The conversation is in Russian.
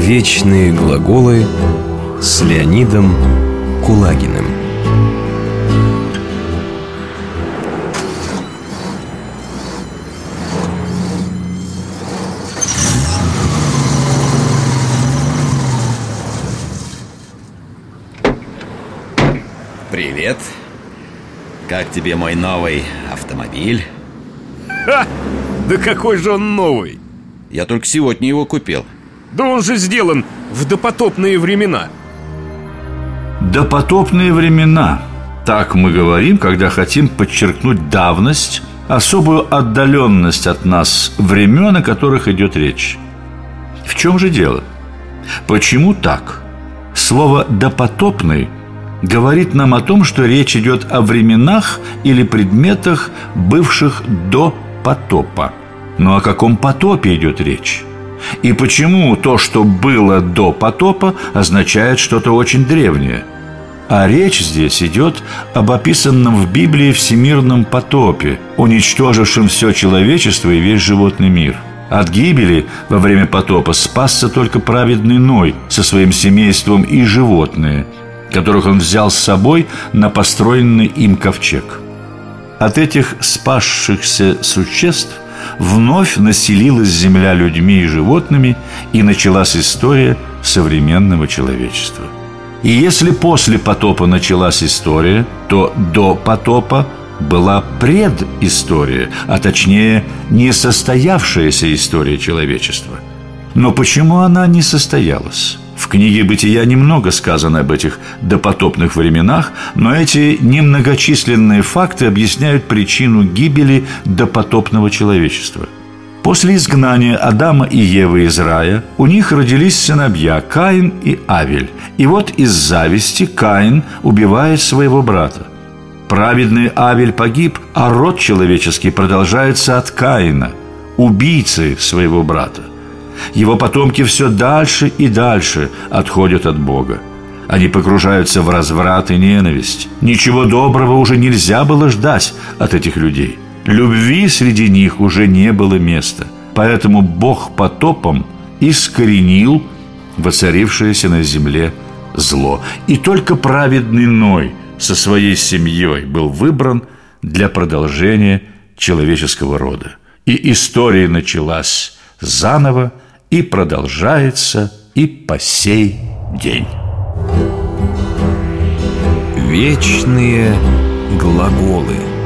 Вечные глаголы с Леонидом Кулагиным Привет Как тебе мой новый автомобиль? Ха! Да какой же он новый? Я только сегодня его купил Да он же сделан в допотопные времена Допотопные времена Так мы говорим, когда хотим подчеркнуть давность Особую отдаленность от нас времен, о которых идет речь В чем же дело? Почему так? Слово «допотопный» говорит нам о том, что речь идет о временах или предметах, бывших до потопа. Но о каком потопе идет речь? И почему то, что было до потопа, означает что-то очень древнее? А речь здесь идет об описанном в Библии всемирном потопе, уничтожившем все человечество и весь животный мир – от гибели во время потопа спасся только праведный Ной со своим семейством и животные, которых он взял с собой на построенный им ковчег. От этих спасшихся существ вновь населилась земля людьми и животными, и началась история современного человечества. И если после потопа началась история, то до потопа была предыстория, а точнее несостоявшаяся история человечества. Но почему она не состоялась? В книге «Бытия» немного сказано об этих допотопных временах, но эти немногочисленные факты объясняют причину гибели допотопного человечества. После изгнания Адама и Евы из рая у них родились сыновья Каин и Авель. И вот из зависти Каин убивает своего брата. Праведный Авель погиб, а род человеческий продолжается от Каина, убийцы своего брата. Его потомки все дальше и дальше отходят от Бога. Они погружаются в разврат и ненависть. Ничего доброго уже нельзя было ждать от этих людей. Любви среди них уже не было места. Поэтому Бог потопом искоренил воцарившееся на земле зло. И только праведный Ной со своей семьей был выбран для продолжения человеческого рода. И история началась заново – и продолжается и по сей день. Вечные глаголы –